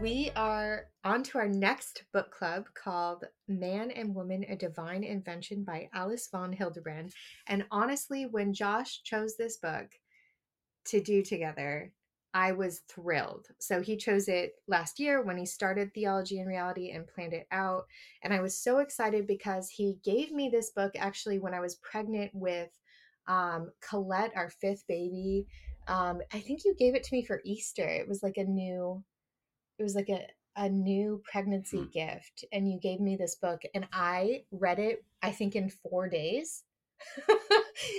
we are on to our next book club called Man and Woman A Divine Invention by Alice von Hildebrand. And honestly, when Josh chose this book to do together, I was thrilled. So he chose it last year when he started Theology and Reality and planned it out. And I was so excited because he gave me this book actually when I was pregnant with um, Colette, our fifth baby. Um, I think you gave it to me for Easter. It was like a new it was like a a new pregnancy hmm. gift and you gave me this book and I read it I think in 4 days.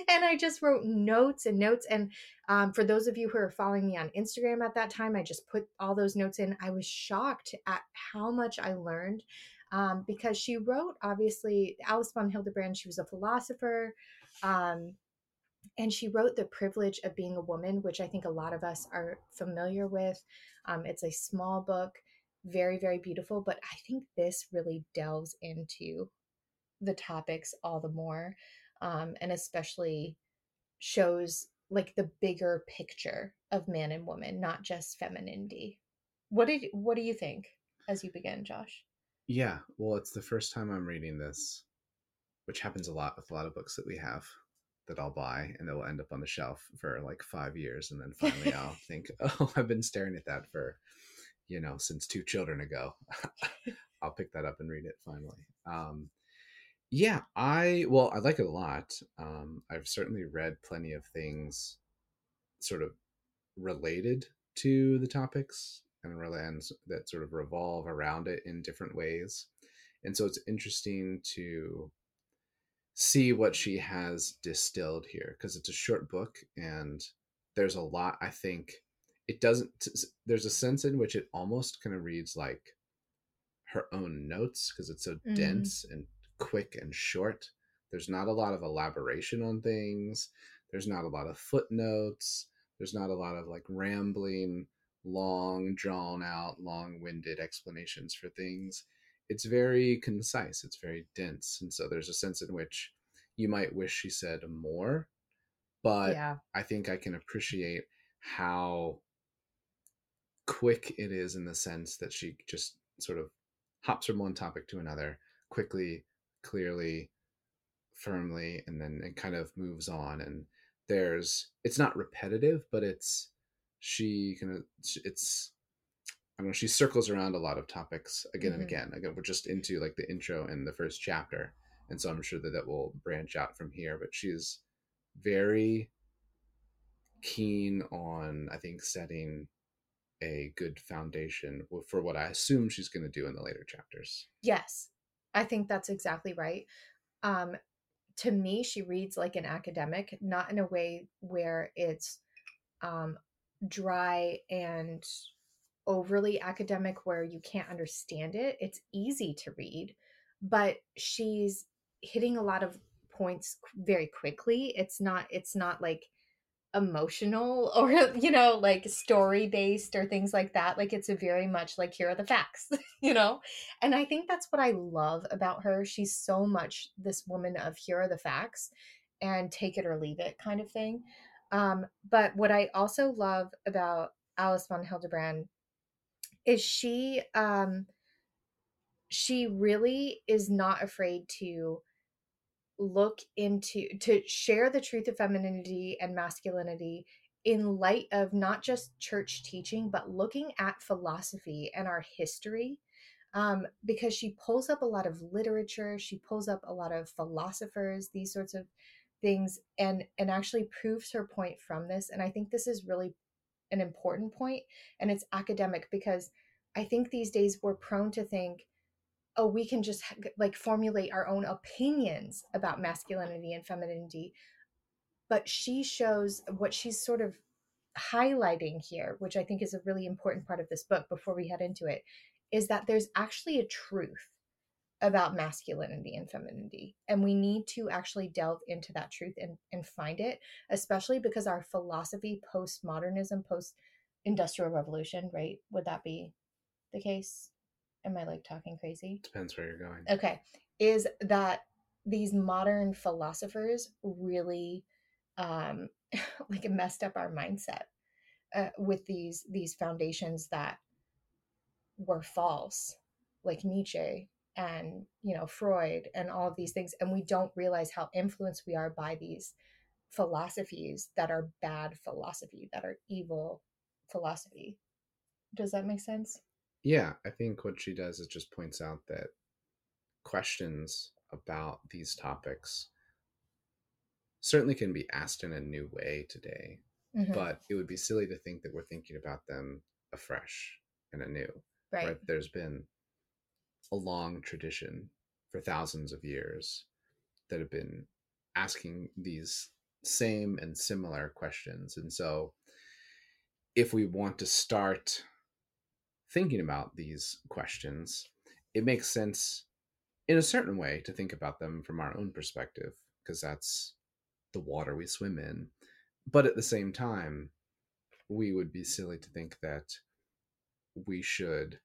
and I just wrote notes and notes. And um, for those of you who are following me on Instagram at that time, I just put all those notes in. I was shocked at how much I learned um, because she wrote, obviously, Alice von Hildebrand, she was a philosopher. Um, and she wrote The Privilege of Being a Woman, which I think a lot of us are familiar with. Um, it's a small book, very, very beautiful, but I think this really delves into the topics all the more, um, and especially shows like the bigger picture of man and woman, not just femininity. What did what do you think as you begin, Josh? Yeah, well, it's the first time I'm reading this, which happens a lot with a lot of books that we have that I'll buy and they'll end up on the shelf for like five years. And then finally I'll think, oh, I've been staring at that for, you know, since two children ago. I'll pick that up and read it finally. Um, yeah, I, well, I like it a lot. Um, I've certainly read plenty of things sort of related to the topics and relans that sort of revolve around it in different ways. And so it's interesting to see what she has distilled here because it's a short book and there's a lot i think it doesn't there's a sense in which it almost kind of reads like her own notes because it's so mm. dense and quick and short. There's not a lot of elaboration on things. There's not a lot of footnotes. There's not a lot of like rambling long drawn out long-winded explanations for things it's very concise it's very dense and so there's a sense in which you might wish she said more but yeah. i think i can appreciate how quick it is in the sense that she just sort of hops from one topic to another quickly clearly firmly and then it kind of moves on and there's it's not repetitive but it's she kind of it's I don't know, she circles around a lot of topics again mm-hmm. and again. Again, we're just into like the intro and the first chapter. And so I'm sure that that will branch out from here. But she's very keen on, I think, setting a good foundation for what I assume she's going to do in the later chapters. Yes, I think that's exactly right. Um, to me, she reads like an academic, not in a way where it's um, dry and overly academic where you can't understand it. It's easy to read, but she's hitting a lot of points very quickly. It's not it's not like emotional or you know like story based or things like that like it's very much like here are the facts you know and i think that's what i love about her she's so much this woman of here are the facts and take it or leave it kind of thing um but what i also love about alice von hildebrand is she um she really is not afraid to look into to share the truth of femininity and masculinity in light of not just church teaching but looking at philosophy and our history um, because she pulls up a lot of literature she pulls up a lot of philosophers these sorts of things and and actually proves her point from this and i think this is really an important point and it's academic because i think these days we're prone to think oh we can just like formulate our own opinions about masculinity and femininity. But she shows uh, what she's sort of highlighting here which i think is a really important part of this book before we head into it is that there's actually a truth about masculinity and femininity and we need to actually delve into that truth and, and find it especially because our philosophy post-modernism post industrial revolution right would that be the case am I like talking crazy? Depends where you're going. Okay. Is that these modern philosophers really um like messed up our mindset uh, with these these foundations that were false, like Nietzsche and you know Freud and all of these things, and we don't realize how influenced we are by these philosophies that are bad philosophy, that are evil philosophy. Does that make sense? Yeah, I think what she does is just points out that questions about these topics certainly can be asked in a new way today, mm-hmm. but it would be silly to think that we're thinking about them afresh and anew. Right. right. There's been a long tradition for thousands of years that have been asking these same and similar questions. And so, if we want to start thinking about these questions, it makes sense in a certain way to think about them from our own perspective, because that's the water we swim in. But at the same time, we would be silly to think that we should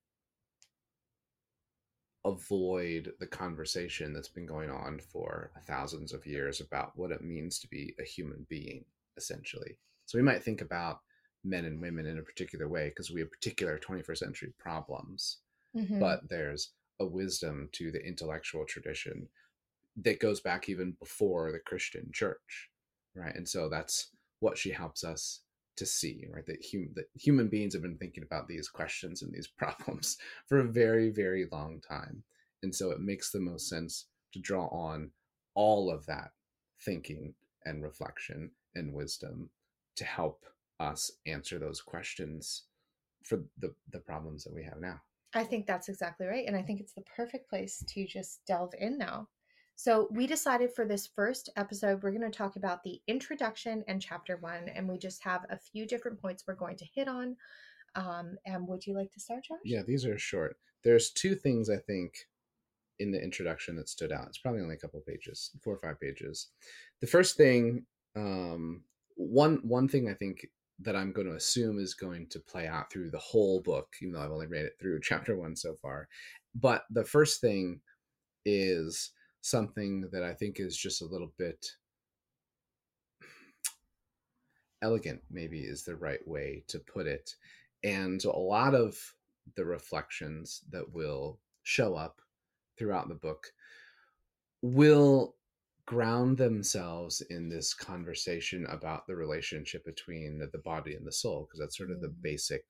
avoid the conversation that's been going on for thousands of years about what it means to be a human being, essentially. So we might think about men and women in a particular way because we have particular 21st century problems, mm-hmm. but there's a wisdom to the intellectual tradition that goes back even before the Christian church, right? And so that's what she helps us to see, right? That, hum- that human beings have been thinking about these questions and these problems for a very, very long time. And so it makes the most sense to draw on all of that thinking and reflection and wisdom to help us answer those questions for the, the problems that we have now. I think that's exactly right. And I think it's the perfect place to just delve in now. So, we decided for this first episode, we're going to talk about the introduction and chapter one. And we just have a few different points we're going to hit on. Um, and would you like to start, Josh? Yeah, these are short. There's two things I think in the introduction that stood out. It's probably only a couple pages, four or five pages. The first thing, um, one one thing I think that I'm going to assume is going to play out through the whole book, even though I've only read it through chapter one so far. But the first thing is something that I think is just a little bit elegant, maybe is the right way to put it. And a lot of the reflections that will show up throughout the book will ground themselves in this conversation about the relationship between the body and the soul, because that's sort of the mm. basic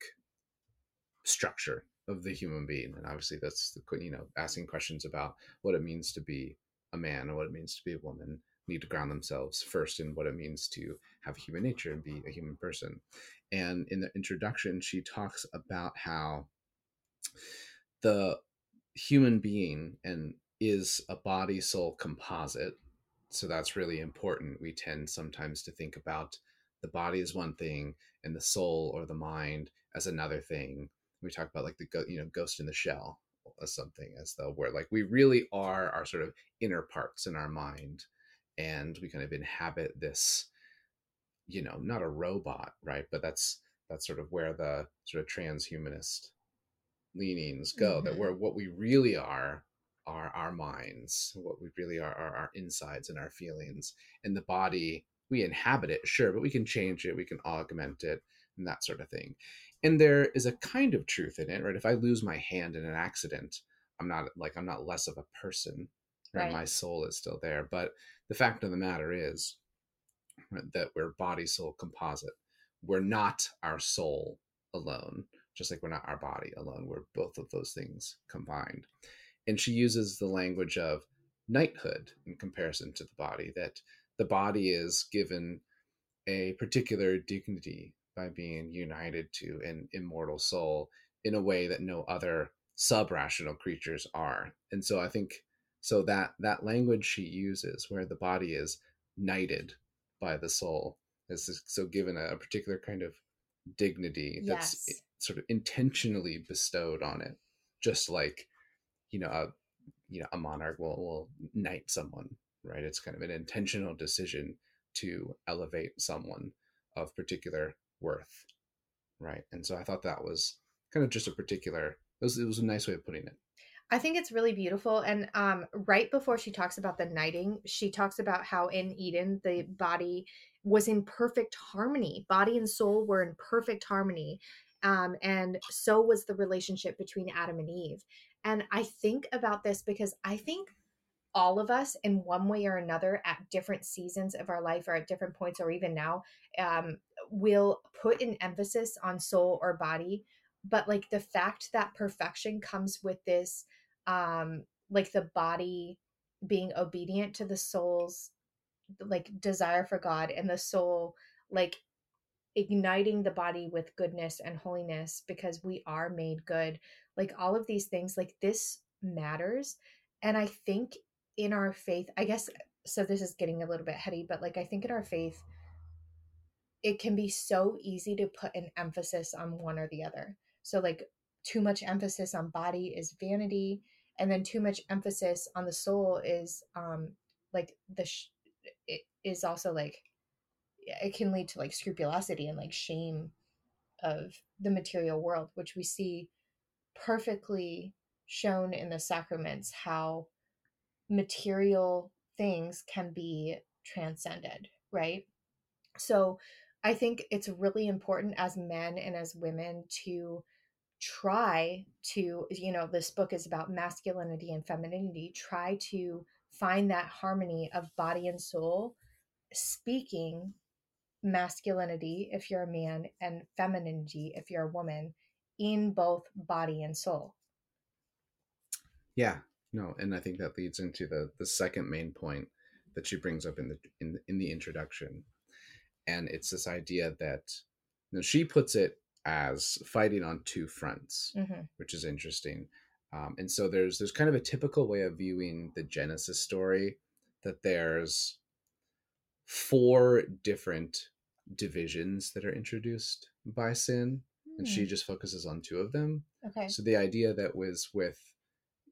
structure of the human being. And obviously, that's the, you know, asking questions about what it means to be a man or what it means to be a woman need to ground themselves first in what it means to have human nature and be a human person. And in the introduction, she talks about how the human being and is a body soul composite. So that's really important. We tend sometimes to think about the body as one thing and the soul or the mind as another thing. We talk about like the you know ghost in the shell as something as though where like we really are our sort of inner parts in our mind and we kind of inhabit this you know not a robot right but that's that's sort of where the sort of transhumanist leanings go mm-hmm. that where what we really are are our minds what we really are are our insides and our feelings. And the body we inhabit it sure but we can change it we can augment it and that sort of thing. And there is a kind of truth in it right? If i lose my hand in an accident i'm not like i'm not less of a person right, my soul is still there. But the fact of the matter is right, that we're body soul composite. We're not our soul alone just like we're not our body alone. We're both of those things combined and she uses the language of knighthood in comparison to the body that the body is given a particular dignity by being united to an immortal soul in a way that no other sub-rational creatures are and so i think so that that language she uses where the body is knighted by the soul is so given a, a particular kind of dignity that's yes. sort of intentionally bestowed on it just like you know a you know a monarch will will knight someone right? It's kind of an intentional decision to elevate someone of particular worth right? And so i thought that was kind of just a particular it was, it was a nice way of putting it. I think it's really beautiful and um, right before she talks about the knighting she talks about how in eden the body was in perfect harmony body and soul were in perfect harmony Um, and so was the relationship between Adam and Eve. And I think about this because I think all of us in one way or another at different seasons of our life or at different points or even now um, will put an emphasis on soul or body. But like the fact that perfection comes with this um like the body being obedient to the soul's like desire for god and the soul like igniting the body with goodness and holiness because we are made good like all of these things like this matters and i think in our faith i guess so this is getting a little bit heady but like i think in our faith it can be so easy to put an emphasis on one or the other. So like too much emphasis on body is vanity and then too much emphasis on the soul is um like the sh- it is also like it can lead to like scrupulosity and like shame of the material world which we see perfectly shown in the sacraments how material things can be transcended right? So i think it's really important as men and as women to try to you know this book is about masculinity and femininity try to find that harmony of body and soul speaking masculinity if you're a man and femininity if you're a woman in both body and soul yeah no and i think that leads into the the second main point that she brings up in the in, in the introduction and it's this idea that you know, she puts it as fighting on two fronts, mm-hmm. which is interesting. Um, and so there's there's kind of a typical way of viewing the Genesis story that there's four different divisions that are introduced by sin, mm. and she hmm. just focuses on two of them. Okay. So the idea that was with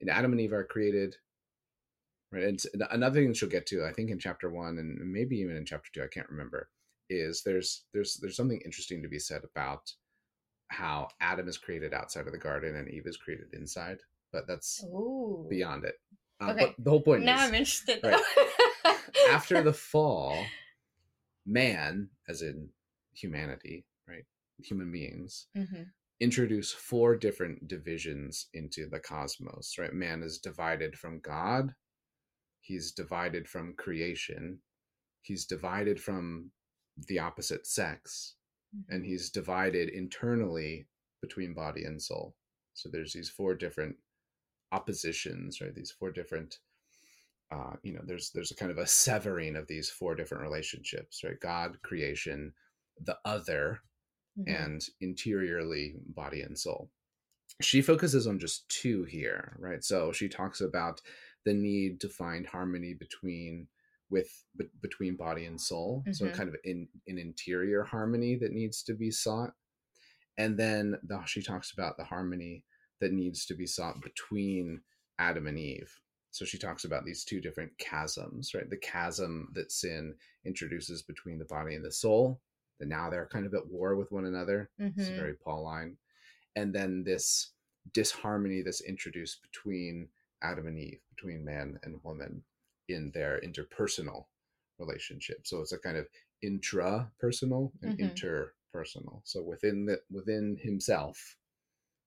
and Adam and Eve are created, right? And another thing she'll get to, I think, in chapter one and maybe even in chapter two, I can't remember, is there's there's there's something interesting to be said about how Adam is created outside of the garden and Eve is created inside, but that's Ooh. beyond it. Uh, okay. The whole point now is, I'm interested. Right, after the fall, man, as in humanity, human beings, mm-hmm. introduce four different divisions into the cosmos. Right, man is divided from God. He's divided from creation. He's divided from the opposite sex and he's divided internally between body and soul. So there's these four different oppositions, right? These four different uh, you know, there's there's a kind of a severing of these four different relationships, right? God, creation, the other, mm-hmm. and interiorly body and soul. She focuses on just two here, right? So she talks about the need to find harmony between with b- between body and soul mm-hmm. so kind of in an interior harmony that needs to be sought and then the, she talks about the harmony that needs to be sought between adam and eve so she talks about these two different chasms right the chasm that sin introduces between the body and the soul that now they're kind of at war with one another mm-hmm. it's very pauline and then this disharmony that's introduced between adam and eve between man and woman in their interpersonal relationship. So it's a kind of intrapersonal and mm-hmm. interpersonal. So within the within himself,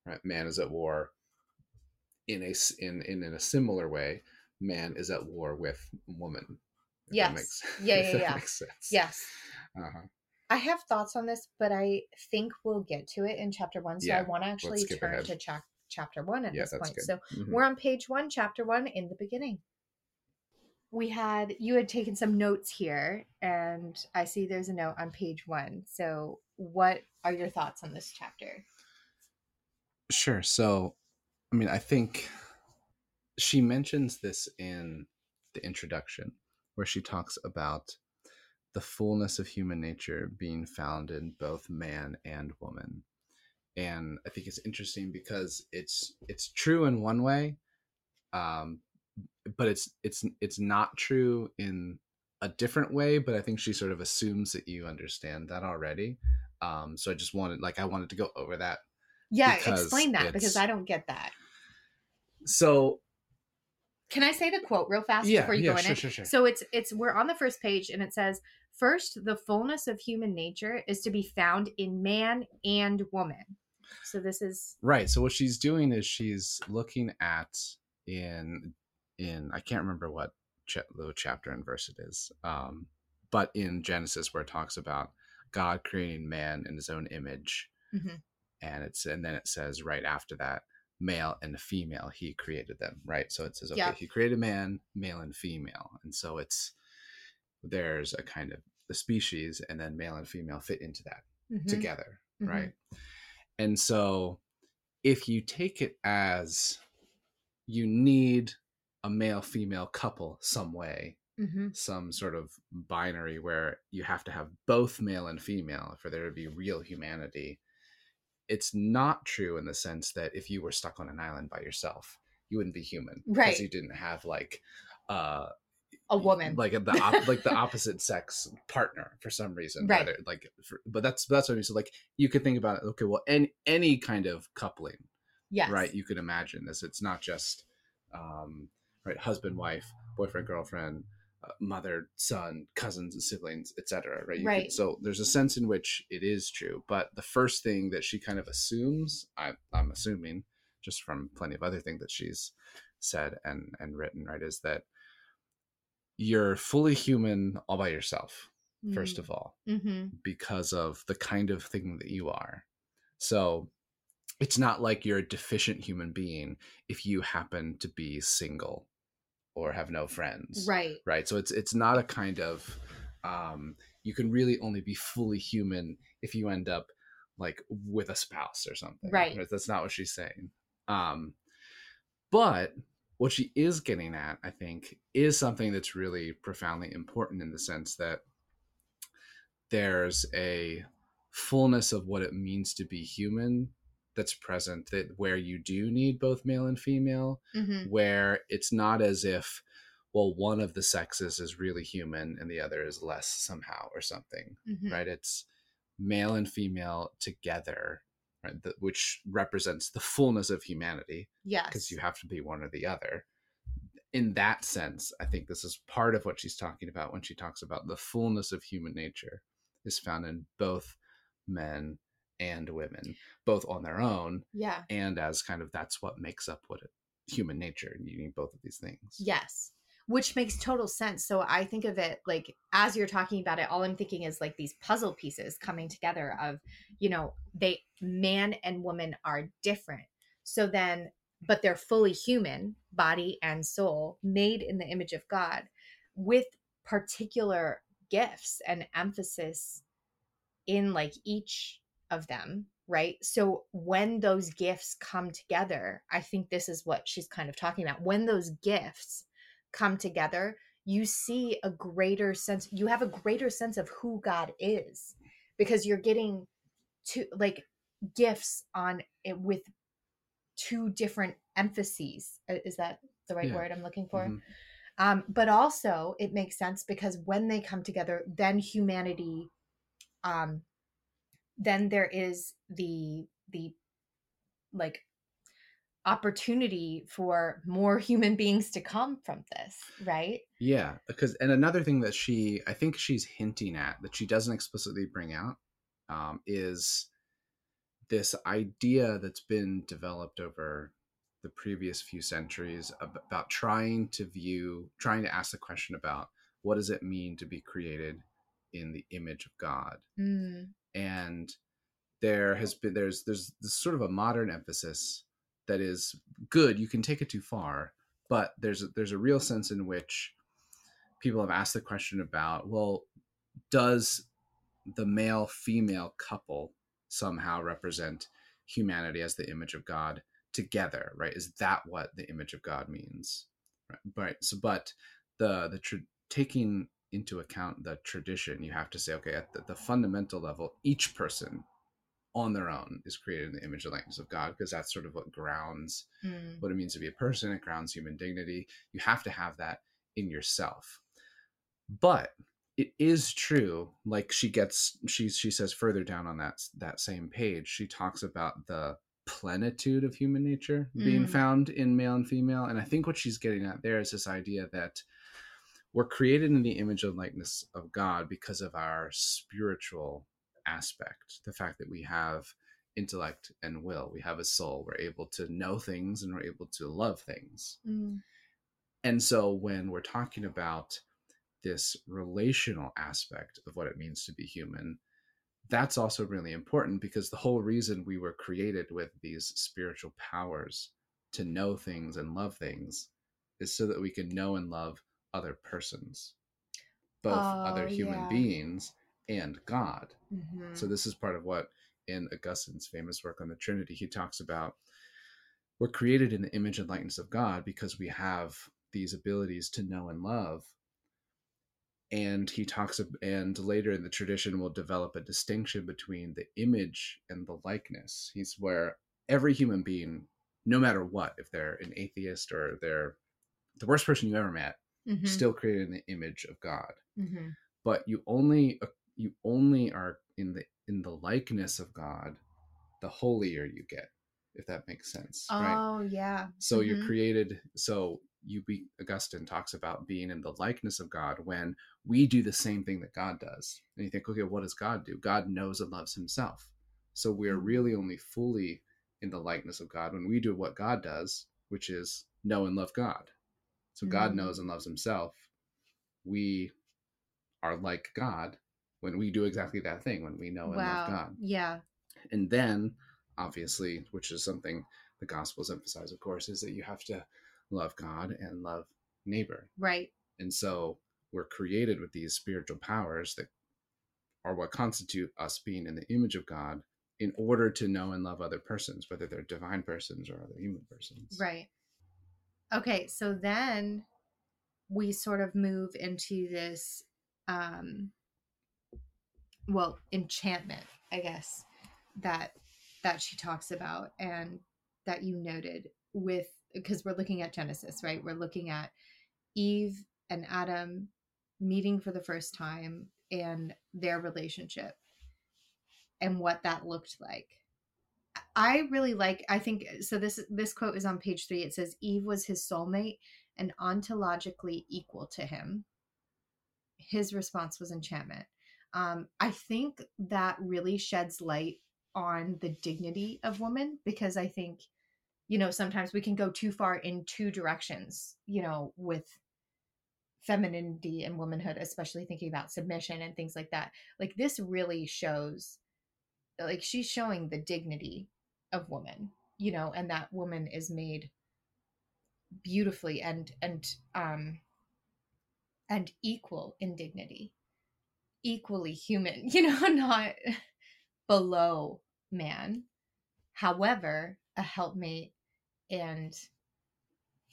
right, man is at war. In a in in, in a similar way, man is at war with woman. Yes. Makes, yeah, yeah, yeah. Yes. Uh-huh. I have thoughts on this, but I think we'll get to it in chapter one. So yeah, I want to actually turn ahead. to cha- chapter one at yeah, this point. Good. So mm-hmm. we're on page one, chapter one, in the beginning we had you had taken some notes here and i see there's a note on page one so what are your thoughts on this chapter sure so i mean i think she mentions this in the introduction where she talks about the fullness of human nature being found in both man and woman. And i think it's interesting because it's it's true in one way um, but it's it's it's not true in a different way but i think she sort of assumes that you understand that already. Um so i just wanted like i wanted to go over that yeah explain that because i don't get that. So can i say the quote real fast yeah, before you yeah, go in sure, it? sure, sure. so it's it's we're on the first page and it says first the fullness of human nature is to be found in man and woman So this is Right. So what she's doing is she's looking at in in I can't remember what the chapter and verse it is, um, but in Genesis where it talks about God creating man in His own image, Mhm. and it's and then it says right after that, male and female He created them. Right. So it says okay, Yeah. He created man, male and female, and so it's there's a kind of the species, and then male and female fit into that Mhm. together, Mhm. right? And so if you take it as you need a male female couple some way, Mhm. some sort of binary where you have to have both male and female for there to be real humanity, it's not true in the sense that if you were stuck on an island by yourself, you wouldn't be human Right. because you didn't have like uh a woman. like the op- like the opposite sex partner for some reason Right. whether- like for, but that's that's what I mean so like you could think about it okay well any any kind of coupling yes. right you could imagine this it's not just um right husband wife boyfriend girlfriend uh, mother son cousins and siblings etc right You could- Right. so there's a sense in which it is true but the first thing that she kind of assumes I, i'm assuming just from plenty of other things that she's said and and written right is that you're fully human all by yourself first of all Mm-hmm. because of the kind of thing that you are. So it's not like you're a deficient human being if you happen to be single or have no friends. Right. Right. So it's it's not a kind of um you can really only be fully human if you end up like with a spouse or something. Right. That's not what she's saying. Um but what she is getting at, I think, is something that's really profoundly important in the sense that there's a fullness of what it means to be human that's present that where you do need both male and female Mm-hmm. where it's not as if well one of the sexes is really human and the other is less somehow or something Mm-hmm. right it's male and female together right the, which represents the fullness of humanity Yes. because you have to be one or the other. In that sense, I think this is part of what she's talking about when she talks about the fullness of human nature is found in both men and women, both on their own yeah. and as kind of that's what makes up what it, human nature. And you need both of these things. Yes. Which makes total sense. So I think of it like as you're talking about it, all I'm thinking is like these puzzle pieces coming together of, you know, they man and woman are different. So then, but they're fully human, body and soul, made in the image of God with particular gifts and emphasis in like each of them right so when those gifts come together i think this is what she's kind of talking about when those gifts come together you see a greater sense you have a greater sense of who god is because you're getting two like gifts on it with two different emphases is that the right Yeah. word i'm looking for Mhm. um, but also it makes sense because when they come together then humanity um, then there is the the like opportunity for more human beings to come from this right Yeah, because and another thing that she, I think she's hinting at that she doesn't explicitly bring out, um, is this idea that's been developed over the previous few centuries about trying to view, trying to ask the question about what does it mean to be created in the image of God, mm. and there has been there's there's this sort of a modern emphasis that is good. You can take it too far, but there's a, there's a real sense in which people have asked the question about well does the male female couple somehow represent humanity as the image of god together right is that what the image of god means right, right. so but the the taking into account the tradition you have to say okay at the, the fundamental level each person on their own is created in the image and likeness of god because that's sort of what grounds Mm. what it means to be a person it grounds human dignity you have to have that in yourself but it is true like she gets she she says further down on that that same page she talks about the plenitude of human nature being Mm. found in male and female and i think what she's getting at there is this idea that we're created in the image and likeness of god because of our spiritual aspect the fact that we have intellect and will. We have a soul. We're able to know things and we're able to love things. Mm. And so when we're talking about this relational aspect of what it means to be human, that's also really important because the whole reason we were created with these spiritual powers to know things and love things is so that we can know and love other persons, both other Oh, human yeah. beings and God. Mhm. So this is part of what in Augustine's famous work on the Trinity he talks about we're created in the image and likeness of God because we have these abilities to know and love. And he talks ab- and later in the tradition will develop a distinction between the image and the likeness. He's where every human being, no matter what, if they're an atheist or they're the worst person you ever met, Mhm. still created in the image of God Mhm. but you only you only are in the in the likeness of God the holier you get if that makes sense right Oh yeah. so you're Mhm. created so you be Augustine talks about being in the likeness of God when we do the same thing that God does and you think okay what does God do God knows and loves himself so we're Mhm. really only fully in the likeness of God when we do what God does which is know and love God so God Mm. knows and loves himself we are like God when we do exactly that thing, when we know and wow. love God. Yeah. And then, obviously, which is something the Gospels emphasize, of course, is that you have to love God and love neighbor. Right. And so we're created with these spiritual powers that are what constitute us being in the image of God in order to know and love other persons, whether they're divine persons or other human persons. Right. Okay, so then we sort of move into this um well, enchantment, I guess, that that she talks about and that you noted with because we're looking at Genesis, right? We're looking at Eve and Adam meeting for the first time and their relationship and what that looked like. I really like I think so this this quote is on page 3 it says Eve was his soulmate and ontologically equal to him. His response was enchantment. Um I think that really sheds light on the dignity of women because I think you know sometimes we can go too far in two directions, you know, with femininity and womanhood especially thinking about submission and things like that. Like this really shows like she's showing the dignity of woman you know and that woman is made beautifully and and um and equal in dignity equally human you know not below man however a helpmate and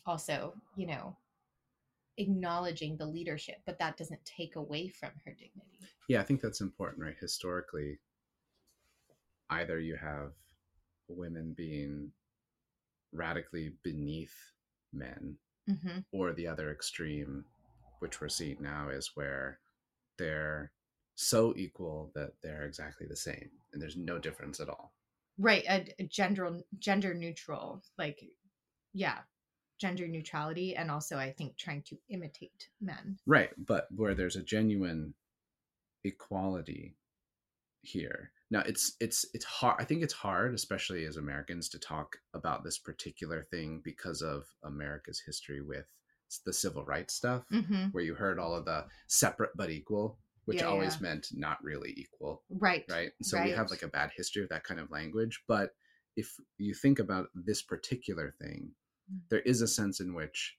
also you know acknowledging the leadership but that doesn't take away from her dignity Yeah, I think that's important, right? Historically, either you have women being radically beneath men, mm-hmm. or the other extreme, which we're seeing now, is where they're so equal that they're exactly the same and there's no difference at all. right a, a uh, gender gender neutral like yeah gender neutrality and also i think trying to imitate men Right, but where there's a genuine equality here. Now it's it's it's hard I think it's hard especially as Americans to talk about this particular thing because of America's history with the civil rights stuff mm-hmm. where you heard all of the separate but equal which Yeah, always yeah. meant not really equal, right right? So we have like a bad history of that kind of language, but if you think about this particular thing, Mm. there is a sense in which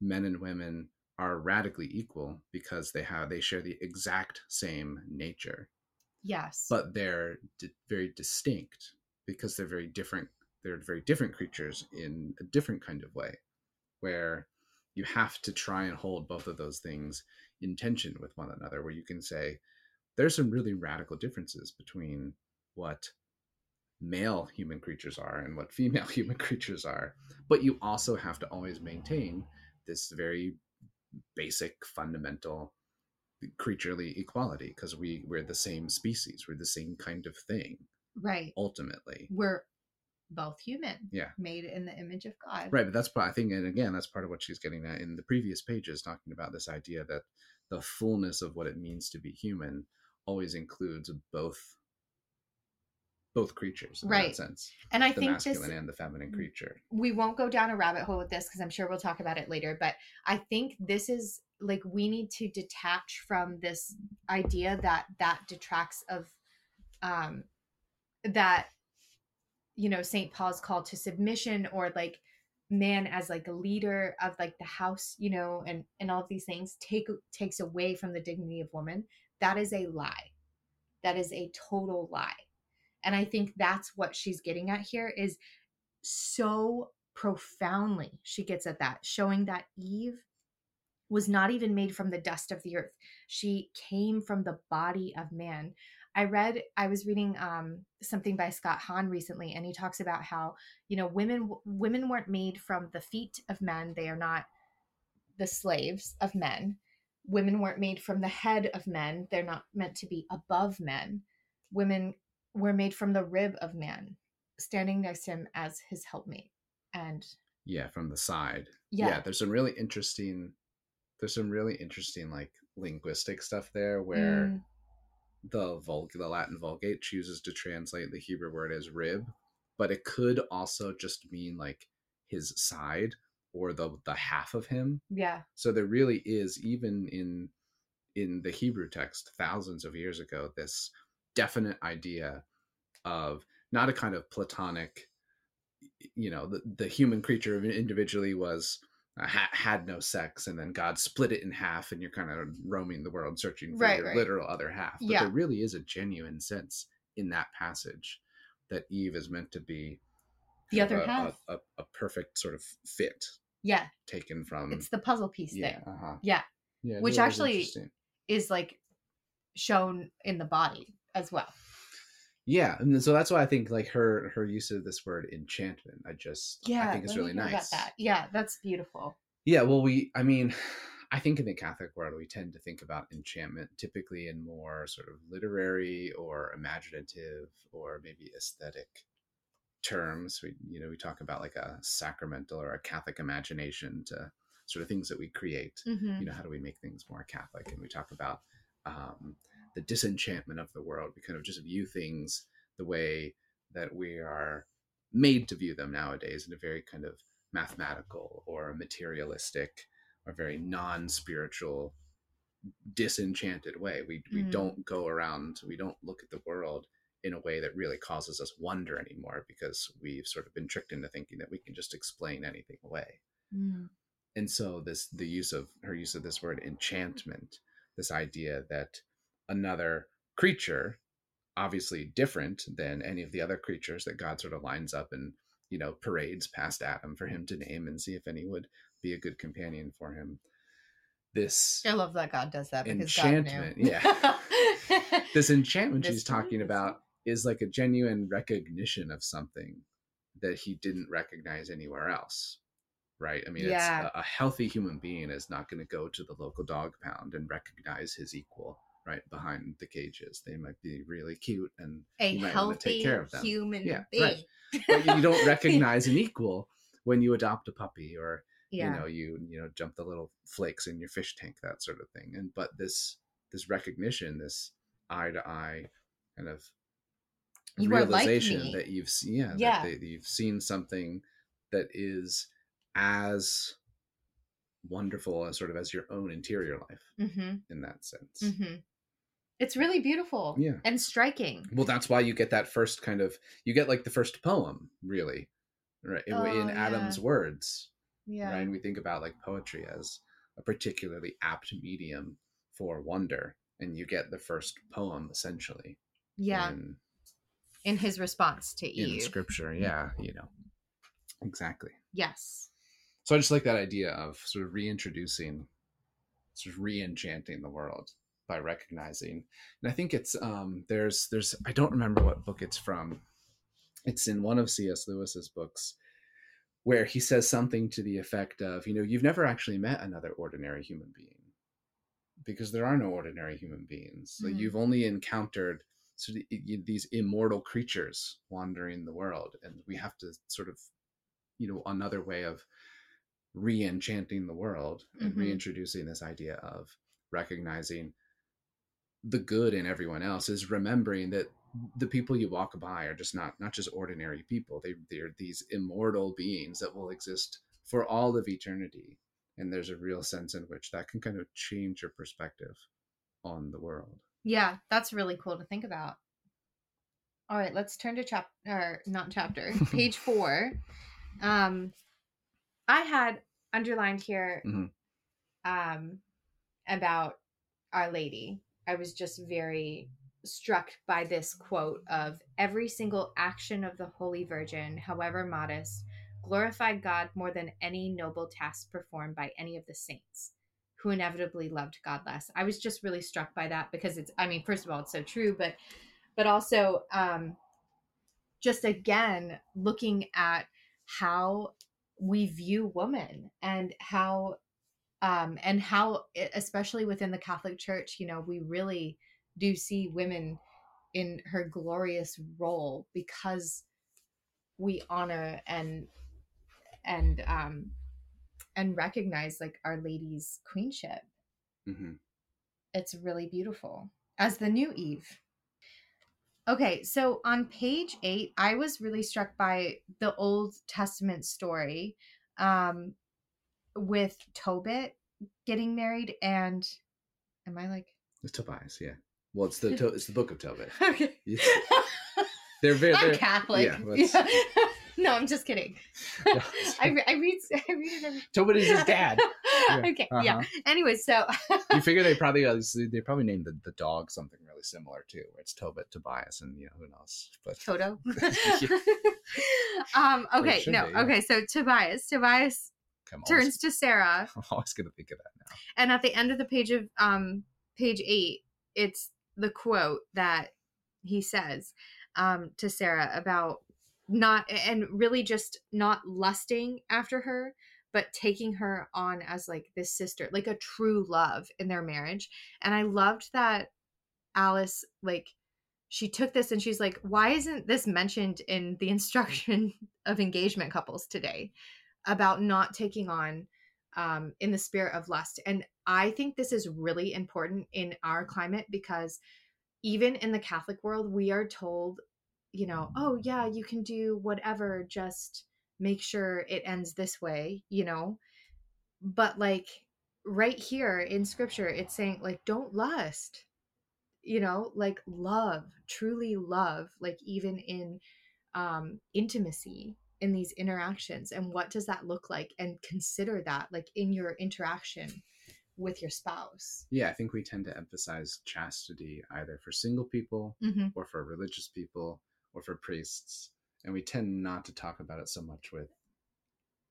men and women are radically equal because they have they share the exact same nature yes but they're di- very distinct because they're very different they're very different creatures in a different kind of way where you have to try and hold both of those things in tension with one another where you can say there's some really radical differences between what male human creatures are and what female human creatures are. But you also have to always maintain this very basic fundamental creaturely equality because we we're the same species we're the same kind of thing right. ultimately. We're both human Yeah. made in the image of god right but that's part i think and again that's part of what she's getting at in the previous pages talking about this idea that the fullness of what it means to be human always includes both both creatures in Right. that sense and i the think this masculine and the feminine creature we won't go down a rabbit hole with this because I'm sure we'll talk about it later. But I think this is like we need to detach from this idea that that detracts of um that you know St. Paul's call to submission or like man as like a leader of like the house, you know, and and all of these things take takes away from the dignity of woman. That is a lie. That is a total lie. And I think that's what she's getting at here is so profoundly she gets at that showing that eve was not even made from the dust of the earth she came from the body of man i read i was reading um, something by scott hahn recently and he talks about how you know women women weren't made from the feet of men they are not the slaves of men. Women weren't made from the head of men they're not meant to be above men. Women were made from the rib of man standing next to him as his helpmate and yeah from the side. Yeah, there's some really interesting there's some really interesting like linguistic stuff there where Mm, the Vul- the Latin Vulgate chooses to translate the Hebrew word as rib, but it could also just mean like his side or the the half of him. yeah So there really is even in in the Hebrew text thousands of years ago this definite idea of not a kind of platonic you know the, the human creature individually was ha- had no sex and then god split it in half and you're kind of roaming the world searching for Right, your right. literal other half but Yeah. there really is a genuine sense in that passage that eve is meant to be The other a, half. a, a, a perfect sort of fit yeah taken from it's the puzzle piece yeah thing uh-huh. Yeah. yeah Which actually- is like shown in the body as well yeah and so that's why i think like her her use of this word enchantment i just yeah i think it's really nice about that yeah that's beautiful Yeah, well, we, I mean, I think in the Catholic world, we tend to think about enchantment typically in more sort of literary or imaginative or maybe aesthetic terms. We, you know, we talk about like a sacramental or a Catholic imagination to sort of things that we create. mm-hmm. You know, how do we make things more Catholic? And we talk about um, the disenchantment of the world. We kind of just view things the way that we are made to view them nowadays in a very kind of mathematical or materialistic or very non-spiritual disenchanted way we we Mm. don't go around we don't look at the world in a way that really causes us wonder anymore because we've sort of been tricked into thinking that we can just explain anything away Mm. and so this the use of her use of this word enchantment this idea that another creature obviously different than any of the other creatures that god sort of lines up and you know parades past adam for him to name and see if any would be a good companion for him this i love that god does that because Enchantment, god knew. yeah. this enchantment This she's talking about is like a genuine recognition of something that he didn't recognize anywhere else right i mean Yeah. it's a, a healthy human being is not going to go to the local dog pound and recognize his equal right behind the cages they might be really cute and a you might healthy take care of them. human Yeah, being right. you don't recognize an equal when you adopt a puppy or yeah you know you you know jump the little flakes in your fish tank that sort of thing and but this this recognition this eye to eye kind of You are like realization that you've seen yeah, Yeah. That, they, that you've seen something that is as wonderful as sort of as your own interior life mm-hmm. in that sense Mm-hmm. It's really beautiful Yeah. and striking well that's why you get that first kind of you get like the first poem really right in, Oh, in adam's yeah. words yeah right? And we think about like poetry as a particularly apt medium for wonder, and you get the first poem essentially. yeah In, in his response to Eve. in scripture, yeah, you know, exactly. yes So I just like that idea of sort of reintroducing, sort of re-enchanting the world by recognizing, and I think it's um there's there's I don't remember what book it's from. It's in one of C.S. Lewis's books where he says something to the effect of, you know, you've never actually met another ordinary human being because there are no ordinary human beings. So Mhm. you've only encountered sort of these immortal creatures wandering the world, and we have to sort of, you know, another way of re-enchanting the world and Mhm. reintroducing this idea of recognizing the good in everyone else is remembering that the people you walk by are just not not just ordinary people they they're these immortal beings that will exist for all of eternity and there's a real sense in which that can kind of change your perspective on the world Yeah, that's really cool to think about. All right, let's turn to chapter or not chapter, page 4. Um I had underlined here Mhm. um about Our Lady. I was just very struck by this quote of every single action of the Holy Virgin, however modest, glorified God more than any noble task performed by any of the saints who inevitably loved God less. I was just really struck by that because it's I mean, first of all, it's so true, but but also um just again looking at how we view woman and how um and how especially within the Catholic Church, you know, we really do see women in her glorious role because we honor and and um and recognize like our lady's queenship. Hmm it's really beautiful as the new eve. Okay so on page eight i was really struck by the old testament story um with tobit getting married and am i like it's tobias yeah well it's the to- it's the book of tobit okay they're very i'm they're, catholic yeah, Yeah. no i'm just kidding Yeah. I, re- I read i read it every tobit is his dad Yeah, okay yeah uh-huh. anyway so you figure they probably uh, they probably named the, the dog something really similar too where it's tobit tobias and you know who knows but Toto. Yeah. um, okay, no, be, yeah. okay. So Tobias, Tobias I'm always, turns to Sarah, I'm always gonna think of that now. And at the end of the page of um, page eight, it's the quote that he says um, to Sarah about not and really just not lusting after her, but taking her on as like this sister, like a true love in their marriage. And I loved that Alice like she took this and she's like, why isn't this mentioned in the instruction of engagement couples today about not taking on um, in the spirit of lust? And I think this is really important in our climate because even in the Catholic world, we are told, you know, oh, yeah, you can do whatever, just make sure it ends this way, you know? But like right here in scripture, it's saying, like, don't lust you know like love truly love like even in um intimacy in these interactions and what does that look like and consider that like in your interaction with your spouse? Yeah i think we tend to emphasize chastity either for single people mm-hmm. or for religious people or for priests and we tend not to talk about it so much with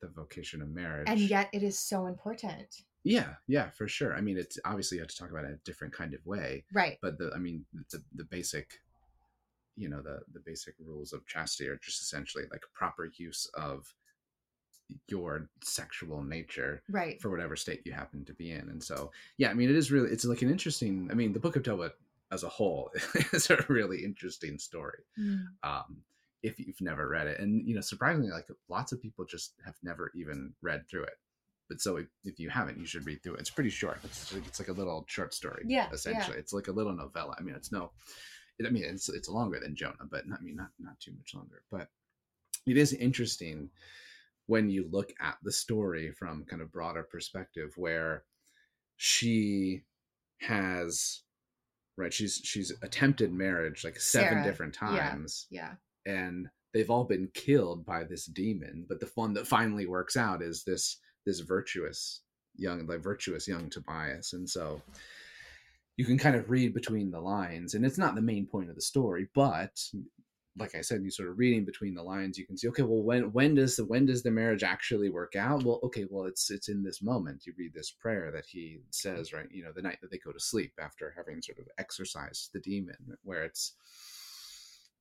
the vocation of marriage. and yet it is so important. Yeah yeah for sure. I mean it's obviously you have to talk about it in a different kind of way right. but the i mean the, the basic you know the the basic rules of chastity are just essentially like proper use of your sexual nature right. for whatever state you happen to be in. And so yeah i mean it is really it's like an interesting i mean the book of tobit as a whole is a really interesting story Mm. um if you've never read it. And you know surprisingly like lots of people just have never even read through it. But so if, if you haven't you should read through it. It's pretty short. It's, it's like a little short story Yeah, essentially. It's like a little novella. I mean it's no i mean it's it's longer than jonah but not, i mean not not too much longer. But it is interesting when you look at the story from kind of broader perspective where she has right she's she's attempted marriage like seven Sarah, different yeah. times yeah. and they've all been killed by this demon but the one that finally works out is this this virtuous young like virtuous young tobias. And so you can kind of read between the lines and it's not the main point of the story but like i said you sort of reading between the lines you can see okay well when when does the when does the marriage actually work out? Well okay well it's it's in this moment. You read this prayer that he says right you know the night that they go to sleep after having sort of exorcised the demon where it's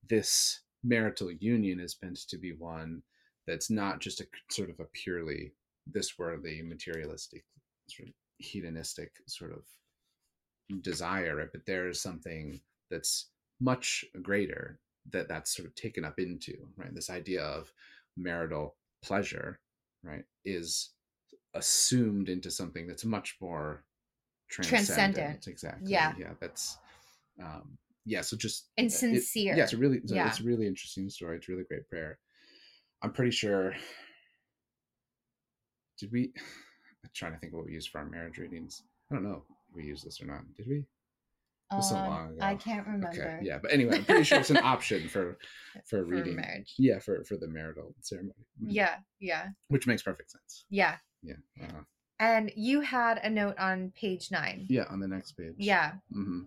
this marital union is meant to be one that's not just a sort of a purely this worldly materialistic sort of hedonistic sort of desire right but there is something that's much greater that that's sort of taken up into right this idea of marital pleasure right is assumed into something that's much more transcendent, Transcendent. exactly Yeah. yeah that's um yeah, so just and it- sincere. yeah, it's a really it's a- Yeah. it's a really interesting story. It's a really great prayer. I'm pretty sure. Did we? I'm trying to think of what we used for our marriage readings. I don't know we used this or not. Did we? Was so Um, long ago. I can't remember. Okay, yeah, but anyway, I'm pretty sure it's an option for for For reading. marriage. Yeah, for for the marital ceremony. Mhm. Yeah, yeah, which makes perfect sense. yeah. Yeah, uh, And you had a note on page nine. yeah. On the next page. Yeah. hmm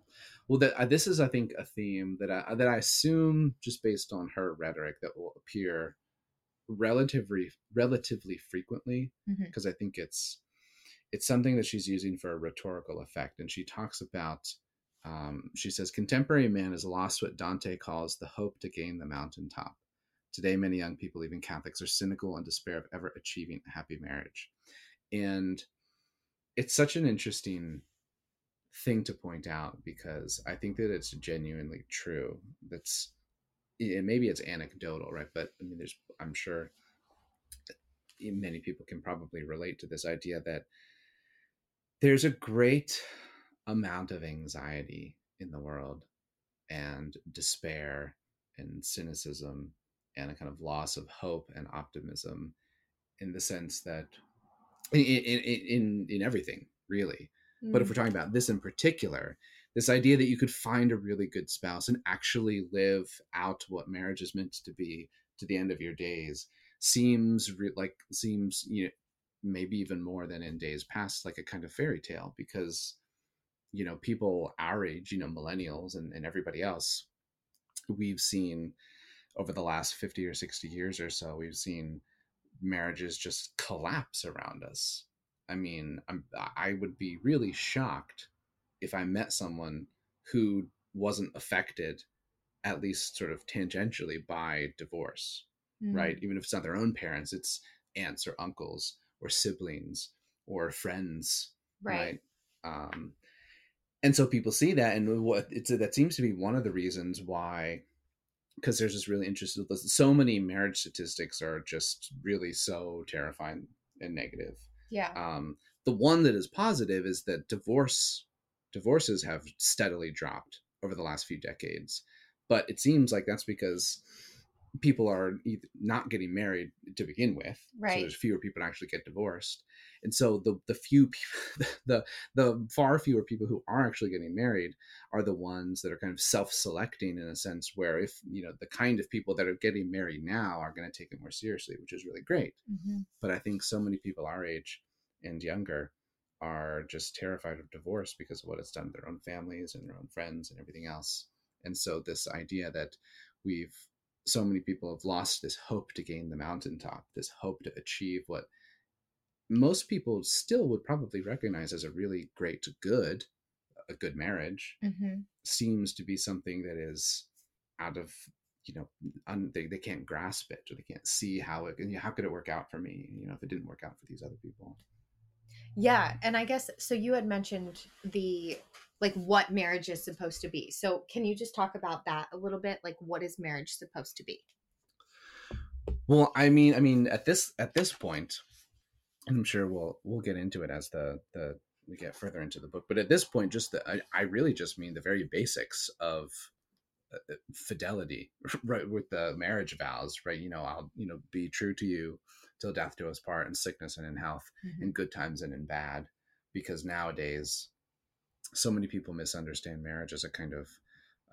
Well, that uh, this is, I think, a theme that I that I assume, just based on her rhetoric, that will appear relatively relatively frequently, because I think it's it's something that she's using for a rhetorical effect, and she talks about. Um, she says, "Contemporary man has lost what Dante calls the hope to gain the mountaintop. Today, many young people, even Catholics, are cynical and despair of ever achieving a happy marriage." And it's such an interesting thing to point out because I think that it's genuinely true. That's and maybe it's anecdotal, right? But I mean, there's I'm sure many people can probably relate to this idea that there's a great amount of anxiety in the world and despair and cynicism and a kind of loss of hope and optimism in the sense that in in in, in everything really. But if mm. we're talking about this in particular, this idea that you could find a really good spouse and actually live out what marriage is meant to be to the end of your days seems re- like seems you know maybe even more than in days past like a kind of fairy tale because you know people our age you know millennials and, and everybody else we've seen over the last 50 or 60 years or so we've seen marriages just collapse around us I mean, I'm, I would be really shocked if I met someone who wasn't affected, at least sort of tangentially, by divorce, Mm. right? Even if it's not their own parents, it's aunts or uncles or siblings or friends, Right. right? Um, and so people see that, and what it's that seems to be one of the reasons why, because there's this really interesting. So many marriage statistics are just really so terrifying and negative Yeah. um, the one that is positive is that divorce divorces have steadily dropped over the last few decades but it seems like that's because people are not getting married to begin with so there's fewer people that actually get divorced and so the the few people the the far fewer people who are actually getting married are the ones that are kind of self-selecting in a sense where if you know the kind of people that are getting married now are going to take it more seriously which is really great Mhm. but I think so many people our age and younger are just terrified of divorce because of what it's done to their own families and their own friends and everything else. And so this idea that we've so many people have lost this hope to gain the mountaintop, this hope to achieve what most people still would probably recognize as a really great good, a good marriage, Mhm. seems to be something that is out of you know un, they, they can't grasp it or they can't see how it you know, how could it work out for me you know if it didn't work out for these other people Yeah, and I guess so. You had mentioned the like what marriage is supposed to be. So can you just talk about that a little bit? Like, what is marriage supposed to be? well i mean i mean at this at this point and i'm sure we'll we'll get into it as the the we get further into the book but at this point just the i, I really just mean the very basics of uh, fidelity right with the marriage vows right you know i'll you know be true to you till death do us part in sickness and in health Mhm. in good times and in bad because nowadays so many people misunderstand marriage as a kind of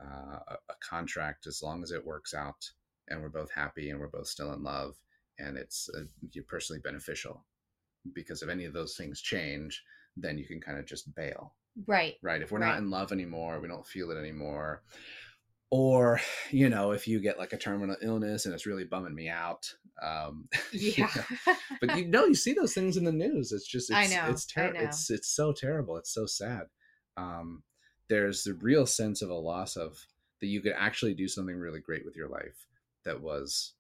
uh, a, a contract as long as it works out and we're both happy and we're both still in love and it's uh, personally beneficial because if any of those things change then you can kind of just bail Right. right if we're Right. not in love anymore we don't feel it anymore or you know if you get like a terminal illness and it's really bumming me out um you Yeah. know, but you know you see those things in the news it's just it's, I know, it's know. it's it's so terrible it's so sad um there's the real sense of a loss of that you could actually do something really great with your life that was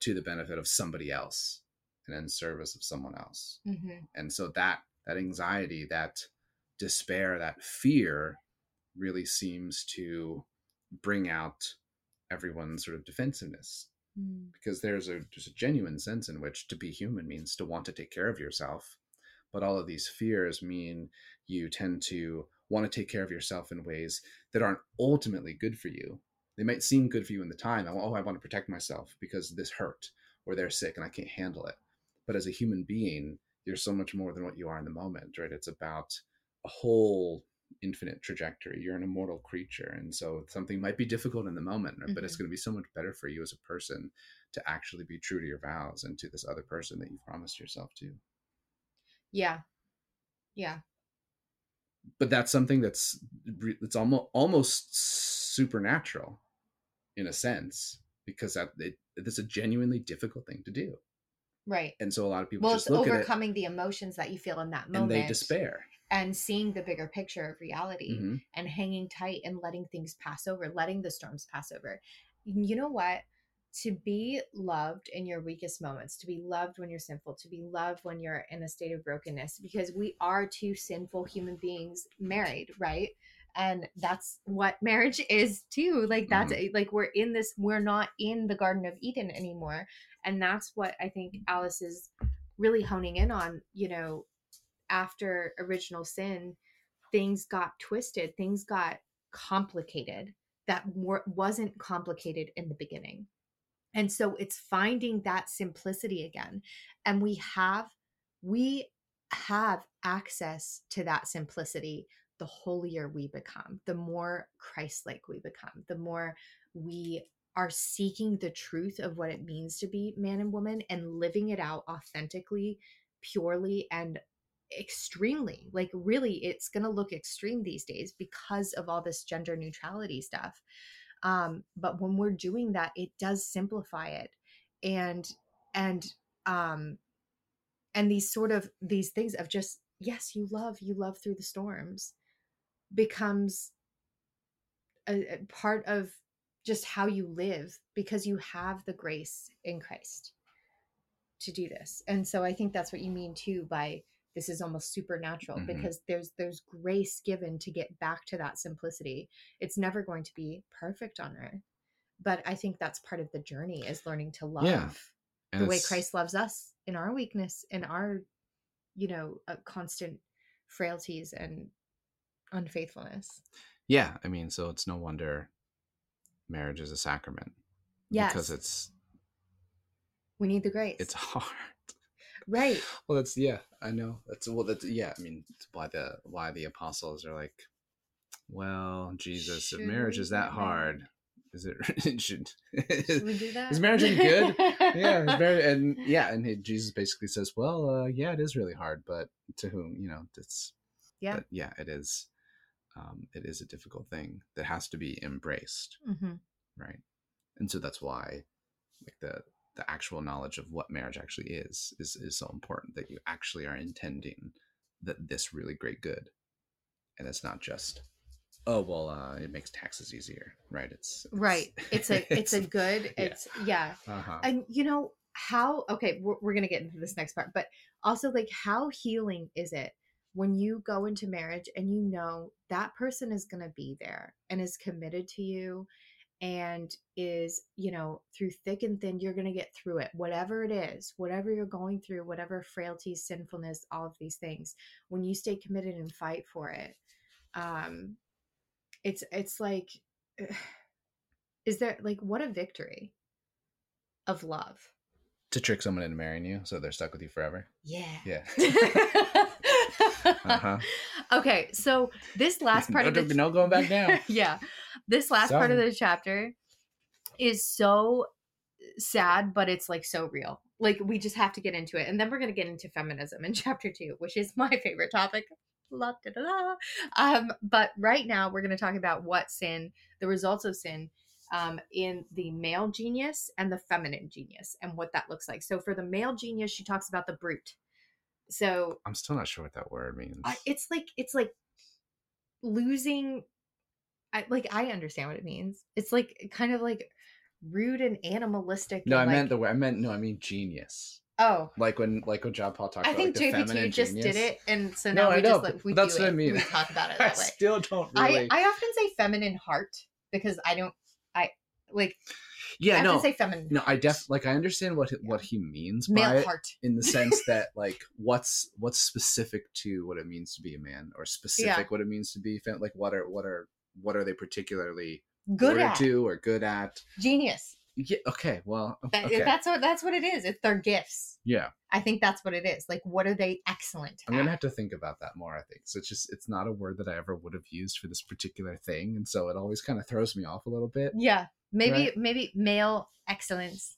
to the benefit of somebody else and in service of someone else hmm and so that that anxiety that despair that fear really seems to bring out everyone's sort of defensiveness Mm. because there's a there's a genuine sense in which to be human means to want to take care of yourself but all of these fears mean you tend to want to take care of yourself in ways that aren't ultimately good for you. They might seem good for you in the time. Oh, I want to protect myself because this hurt or they're sick and I can't handle it. But as a human being, you're so much more than what you are in the moment, right? It's about a whole infinite trajectory. You're an immortal creature. And so something might be difficult in the moment, mm-hmm. but it's mm-hmm. going to be so much better for you as a person to actually be true to your vows and to this other person that you promised yourself to. Yeah. Yeah. But that's something that's it's almost almost supernatural in a sense because that it, it's a genuinely difficult thing to do. Right. And so a lot of people well, just look overcoming the emotions that you feel in that moment. And they despair. And seeing the bigger picture of reality mm-hmm. and hanging tight and letting things pass over, letting the storms pass over. You know what? To be loved in your weakest moments, to be loved when you're sinful, to be loved when you're in a state of brokenness, because we are two sinful human beings married, right? and that's what marriage is too like that's mm-hmm. like we're in this we're not in the garden of eden anymore and that's what i think alice is really honing in on you know after original sin things got twisted things got complicated that wasn't complicated in the beginning and so it's finding that simplicity again and we have we have access to that simplicity the holier we become, the more Christ like we become, the more we are seeking the truth of what it means to be man and woman and living it out authentically, purely, and extremely. Like, really, it's going to look extreme these days because of all this gender neutrality stuff. Um, but when we're doing that, it does simplify it. And, and, um, and these sort of these things of just yes you love you love through the storms becomes a, a part of just how you live because you have the grace in Christ to do this. And so I think that's what you mean too by this is almost supernatural mm-hmm. because there's there's grace given to get back to that simplicity. It's never going to be perfect on earth. But I think that's part of the journey is learning to love yeah. the way Christ loves us in our weakness in our you know uh, constant frailties and unfaithfulness. Yeah, I mean, so it's no wonder marriage is a sacrament. Yes. Because it's we need the grace. It's hard. Right. Well, that's yeah, I know. That's well that's yeah, I mean, why the why the apostles are like, well, Jesus, should if marriage is that hard, is it, it should, should we do that? Is marriage good? yeah, marriage and yeah, and Jesus basically says, well, uh, yeah, it is really hard, but to whom, you know, it's yeah, yeah, it is um, it is a difficult thing that has to be embraced mm-hmm. right and so that's why like the the actual knowledge of what marriage actually is is is so important that you actually are intending that this really great good and it's not just oh well uh it makes taxes easier right it's, it's right it's a it's, it's a good it's yeah, yeah. Uh-huh. and you know how okay we're, we're gonna get into this next part but also like how healing is it when you go into marriage and you know that person is going to be there and is committed to you and is, you know, through thick and thin, you're going to get through it, whatever it is, whatever you're going through, whatever frailties, sinfulness, all of these things. When you stay committed and fight for it, um, it's, it's like, is there like, what a victory of love to trick someone into marrying you so they're stuck with you forever. Yeah. Yeah. uh-huh. Okay, so this last part no, of the no going back down. yeah, this last Sorry. part of the chapter is so sad, but it's like so real. Like we just have to get into it, and then we're gonna get into feminism in chapter two, which is my favorite topic. La, da, da, da. Um, but right now we're gonna talk about what sin, the results of sin, um, in the male genius and the feminine genius, and what that looks like. So for the male genius, she talks about the brute so I'm still not sure what that word means. I, it's like it's like losing. I like I understand what it means. It's like kind of like rude and animalistic. No, and I like, meant the word. I meant no, I mean genius. Oh, like when like when John Paul talked. About, I think like, JP2 just genius. did it, and so now no, we know, just like we that's what it. I mean. We talk about it that I way. Still don't really. I I often say feminine heart because I don't I like Yeah, I no, say feminine. no, I heart. def like I understand what Yeah. what he means male by it in the sense that like what's what's specific to what it means to be a man or specific what it means to be fem- like what are what are what are they particularly Good at to or good at genius. yeah okay well okay That's what that's what it is. It's their gifts. yeah I think that's what it is. Like, what are they excellent i'm at? gonna have to think about that more i think so it's just it's not a word that i ever would have used for this particular thing and so it always kind of throws me off a little bit Yeah, maybe Right. maybe male excellence,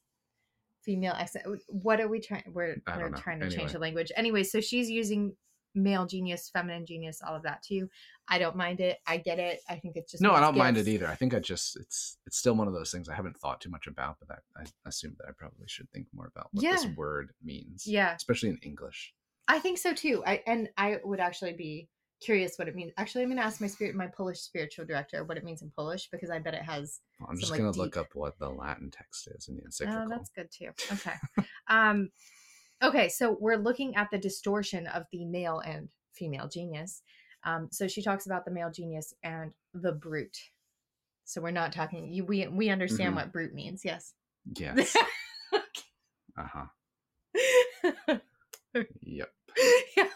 female excellence. What are we trying? We're we're know. trying to change the language. Anyway, so she's using male genius, feminine genius, all of that too. I don't mind it. I get it. I think it's just no i don't mind it either i think i just it's it's still one of those things i haven't thought too much about but i, I assume that i probably should think more about what this word means Yeah, especially in english I think so too. I and I would actually be curious what it means. Actually, I'm gonna ask my spirit, my Polish spiritual director, what it means in Polish because I bet it has i'm Some, just like, gonna look deep- up what the latin text is in the encyclical Oh, that's good too. Okay. um, okay, so we're looking at the distortion of the male and female genius. Um, so she talks about the male genius and the brute. So we're not talking. You, we we understand Mhm. what brute means. Yes. yes uh-huh yep Yeah.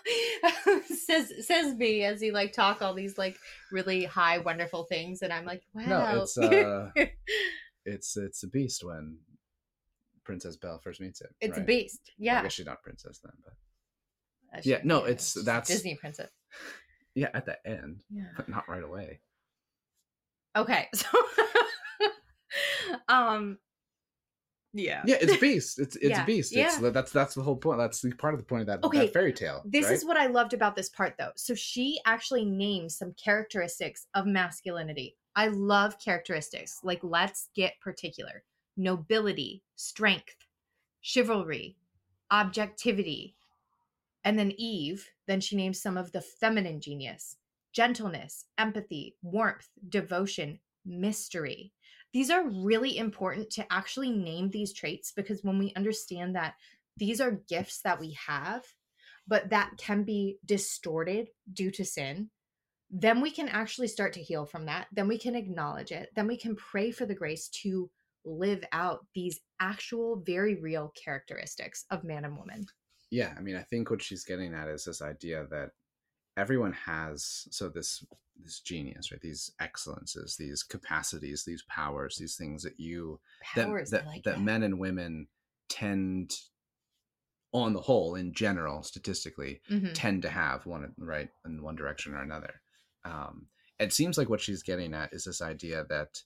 says says me as he like talk all these like really high wonderful things, and I'm like, wow. No, it's uh, it's it's a beast when Princess Belle first meets it. it's a right? beast. I Yeah. guess she's not princess then, but Uh, Yeah, no, it's- that's- Disney princess. yeah, at the end, Yeah. but not right away. Okay, so um yeah. Yeah, it's beast. It's it's Yeah, beast. It's yeah. that's that's the whole point. That's the part of the point of that, Okay, that fairy tale. This right? is what I loved about this part though. So she actually names some characteristics of masculinity. I love characteristics. Like let's get particular. Nobility, strength, chivalry, objectivity. And then Eve, then she names some of the feminine genius. Gentleness, empathy, warmth, devotion, mystery. These are really important to actually name these traits because when we understand that these are gifts that we have, but that can be distorted due to sin, then we can actually start to heal from that. Then we can acknowledge it. Then we can pray for the grace to live out these actual, very real characteristics of man and woman. yeah i mean i think what she's getting at is this idea that everyone has so this this genius right these excellences these capacities these powers these things that you that Powers, that, I like that that. men and women tend on the whole in general statistically Mhm. tend to have one right in one direction or another um it seems like what she's getting at is this idea that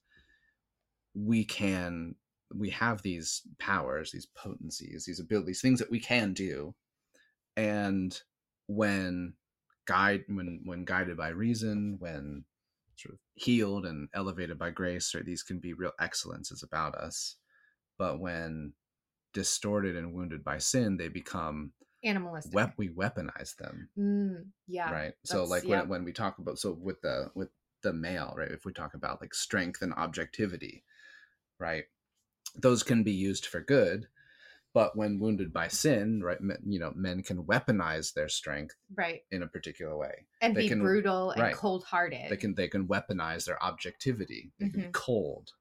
we can we have these powers these potencies these abilities things that we can do and when guide when when guided by reason when sort of healed and elevated by grace right these can be real excellences about us but when distorted and wounded by sin they become Animalistic. wep- we weaponize them Mm, yeah. right so like yeah. when, when we talk about so with the with the male right if we talk about like strength and objectivity right those can be used for good but when wounded by sin right men, you know men can weaponize their strength Right. in a particular way And They be can- brutal and right. cold hearted. they can they can weaponize their objectivity they can be Mhm. cold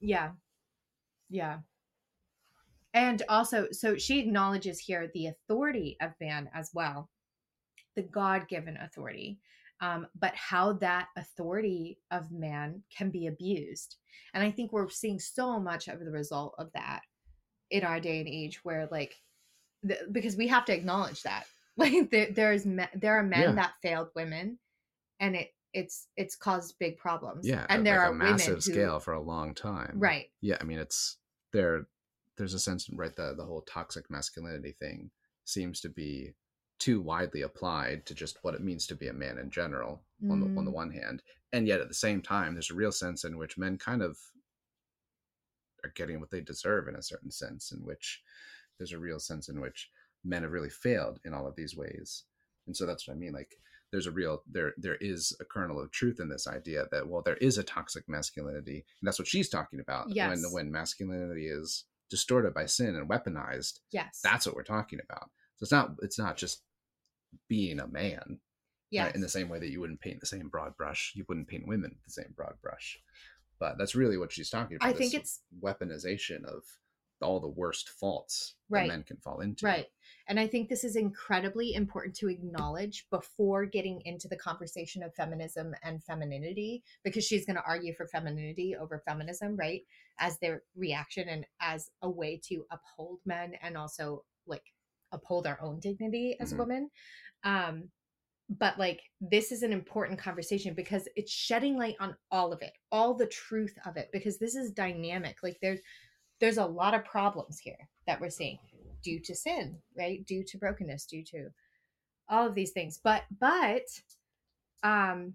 Yeah. Yeah. And also, so she acknowledges here the authority of man as well, the God given authority, um, but how that authority of man can be abused. And I think we're seeing so much of the result of that in our day and age where, like, the, because we have to acknowledge that. Like, there, there's me- there are men Yeah. that failed women, and it it's it's caused big problems. yeah and there like are a massive who, scale for a long time right? yeah i mean it's there there's a sense right the the whole toxic masculinity thing seems to be too widely applied to just what it means to be a man in general on the on the Mm. one hand and yet at the same time there's a real sense in which men kind of are getting what they deserve in a certain sense in which there's a real sense in which men have really failed in all of these ways and so that's what i mean like there's a real there there is a kernel of truth in this idea that well there is a toxic masculinity and that's what she's talking about Yes. when when masculinity is distorted by sin and weaponized Yes. that's what we're talking about so it's not it's not just being a man yeah right? in the same way that you wouldn't paint the same broad brush you wouldn't paint women with the same broad brush but that's really what she's talking about I think it's weaponization of all the worst faults Right. that men can fall into Right. And I think this is incredibly important to acknowledge before getting into the conversation of feminism and femininity, because she's going to argue for femininity over feminism, right? As their reaction and as a way to uphold men and also like uphold our own dignity as Mhm. women. Um, but like this is an important conversation because it's shedding light on all of it, all the truth of it, because this is dynamic. Like there's there's a lot of problems here that we're seeing due to sin right due to brokenness due to all of these things but but um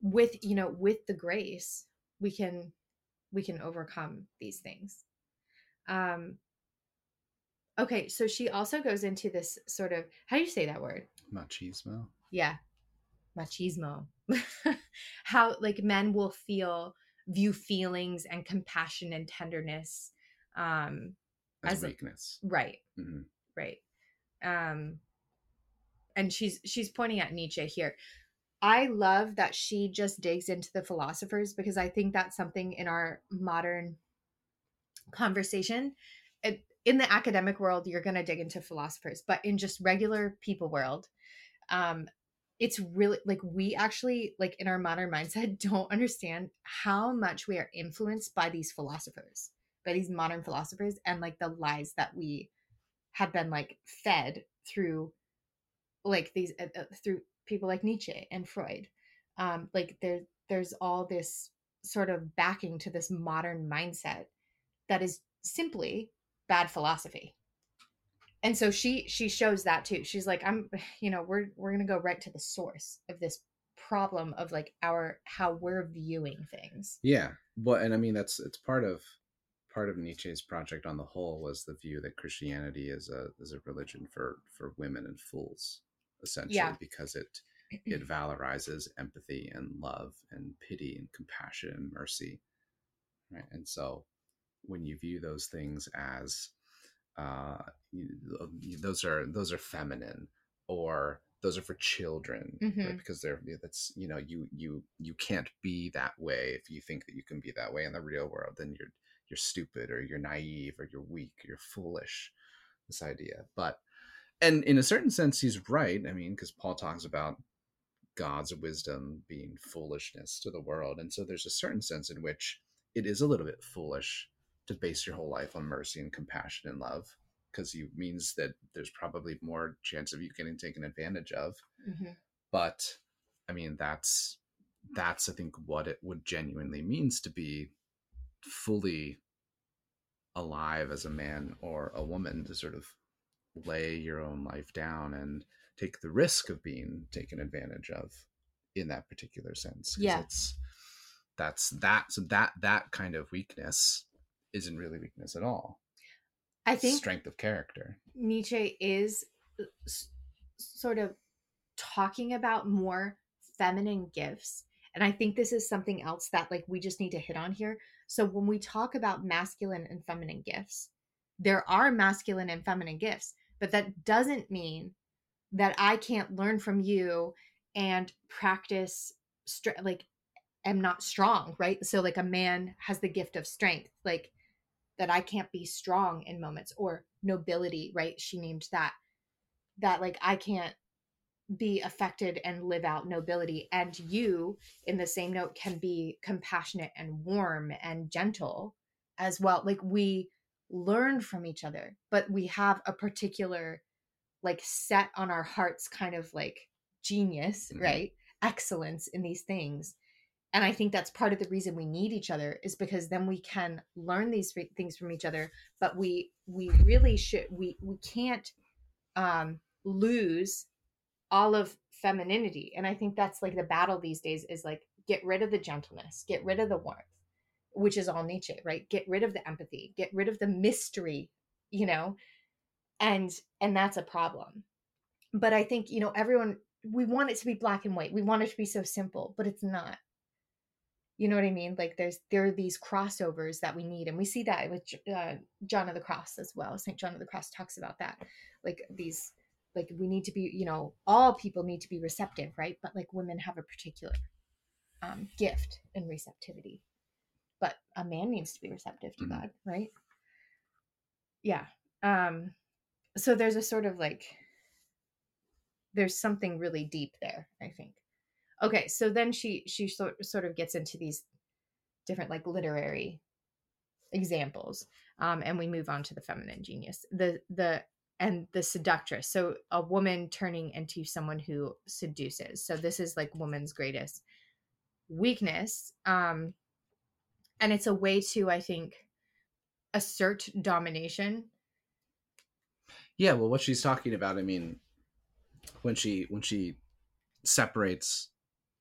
with you know with the grace we can we can overcome these things um okay so she also goes into this sort of how do you say that word? Machismo. Yeah. Machismo. How like men will feel view feelings and compassion and tenderness um as, As a- weakness. Right. Mhm. right. Um and she's she's pointing at nietzsche here. I love that she just digs into the philosophers because i think that's something in our modern conversation it, in the academic world you're going to dig into philosophers but in just regular people world um it's really like we actually like in our modern mindset don't understand how much we are influenced by these philosophers by these modern philosophers and like the lies that we have been like fed through like these uh, uh, through people like Nietzsche and Freud. Um, like there there's all this sort of backing to this modern mindset that is simply bad philosophy. And so she she shows that too. She's like, I'm you know, we're we're gonna go right to the source of this problem of like our how we're viewing things. yeah well and i mean that's it's part of part of nietzsche's project on the whole was the view that christianity is a is a religion for for women and fools essentially Yeah. because it it valorizes empathy and love and pity and compassion and mercy right and so when you view those things as uh you- those are those are feminine or those are for children right? Mhm. because they're that's you know you you you can't be that way if you think that you can be that way in the real world then you're you're stupid or you're naive or you're weak or you're foolish this idea but and in a certain sense he's right i mean because paul talks about god's wisdom being foolishness to the world and so there's a certain sense in which it is a little bit foolish to base your whole life on mercy and compassion and love because you means that there's probably more chance of you getting taken advantage of Mhm. but i mean that's that's i think what it would genuinely means to be fully alive as a man or a woman to sort of lay your own life down and take the risk of being taken advantage of in that particular sense. Yeah. it's that's that so that that kind of weakness isn't really weakness at all I think strength of character Nietzsche is uh, s- sort of talking about more feminine gifts. And I think this is something else that like we just need to hit on here. So when we talk about masculine and feminine gifts, there are masculine and feminine gifts, but that doesn't mean that I can't learn from you and practice str- like am not strong, right? So like a man has the gift of strength, like that I can't be strong in moments or nobility, right? She named that that like I can't be affected and live out nobility and you in the same note can be compassionate and warm and gentle as well like we learn from each other but we have a particular like set on our hearts kind of like genius Mhm. right excellence in these things and i think that's part of the reason we need each other is because then we can learn these things from each other but we we really should we we can't um lose all of femininity. And i think that's like the battle these days is like get rid of the gentleness get rid of the warmth which is all nietzsche right? Get rid of the empathy get rid of the mystery you know? And and that's a problem. But i think you know everyone we want it to be black and white. We want it to be so simple but it's not you know what i mean? Like there's there are these crossovers that we need and we see that with uh, john of the cross as well. St john of the cross talks about that. Like these like we need to be you know all people need to be receptive right? But like women have a particular um, gift and receptivity. But a man needs to be receptive to Mhm. god right? Yeah um so there's a sort of like there's something really deep there i think okay so then she she sort, sort of gets into these different like literary examples um and we move on to the feminine genius the the and the seductress. So a woman turning into someone who seduces. So this is like woman's greatest weakness um and it's a way to i think assert domination. Yeah, well, what she's talking about, I mean, when she when she separates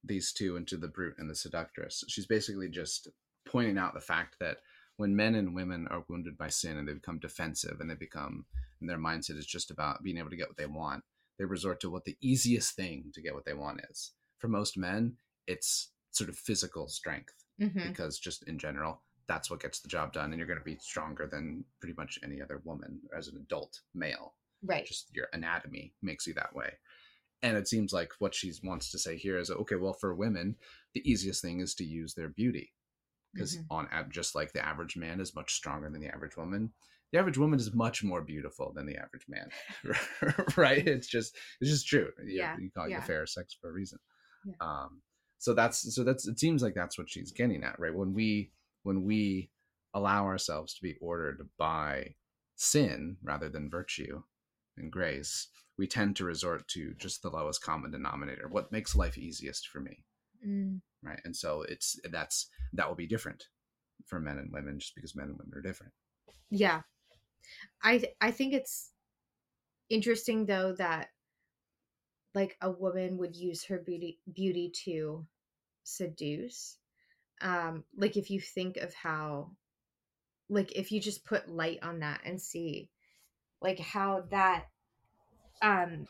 these two into the brute and the seductress, she's basically just pointing out the fact that when men and women are wounded by sin and they become defensive and they become and their mindset is just about being able to get what they want, they resort to what the easiest thing to get what they want is. For most men, it's sort of physical strength Mhm. because just in general that's what gets the job done and you're going to be stronger than pretty much any other woman as an adult male right just your anatomy makes you that way and it seems like what she wants to say here is okay well for women the easiest thing is to use their beauty because Mhm. on just like the average man is much stronger than the average woman the average woman is much more beautiful than the average man right it's just it's just true you, Yeah, you call it yeah. the fair sex for a reason Yeah. um so that's so that's it seems like that's what she's getting at right when we when we allow ourselves to be ordered by sin rather than virtue and grace we tend to resort to just the lowest common denominator what makes life easiest for me Mm. right? And so it's that's that will be different for men and women just because men and women are different. Yeah. I th- i think it's interesting though that like a woman would use her beauty beauty to seduce. Um like if you think of how like if you just put light on that and see like how that um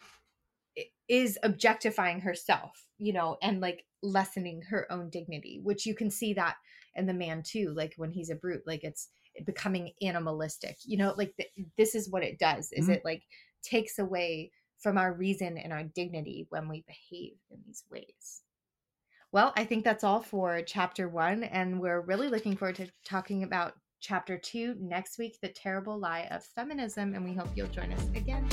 is objectifying herself you know and like lessening her own dignity which you can see that in the man too like when he's a brute like it's becoming animalistic you know like th- this is what it does is Mhm. it like takes away from our reason and our dignity when we behave in these ways well i think that's all for chapter one and we're really looking forward to talking about chapter two next week the terrible lie of feminism and we hope you'll join us again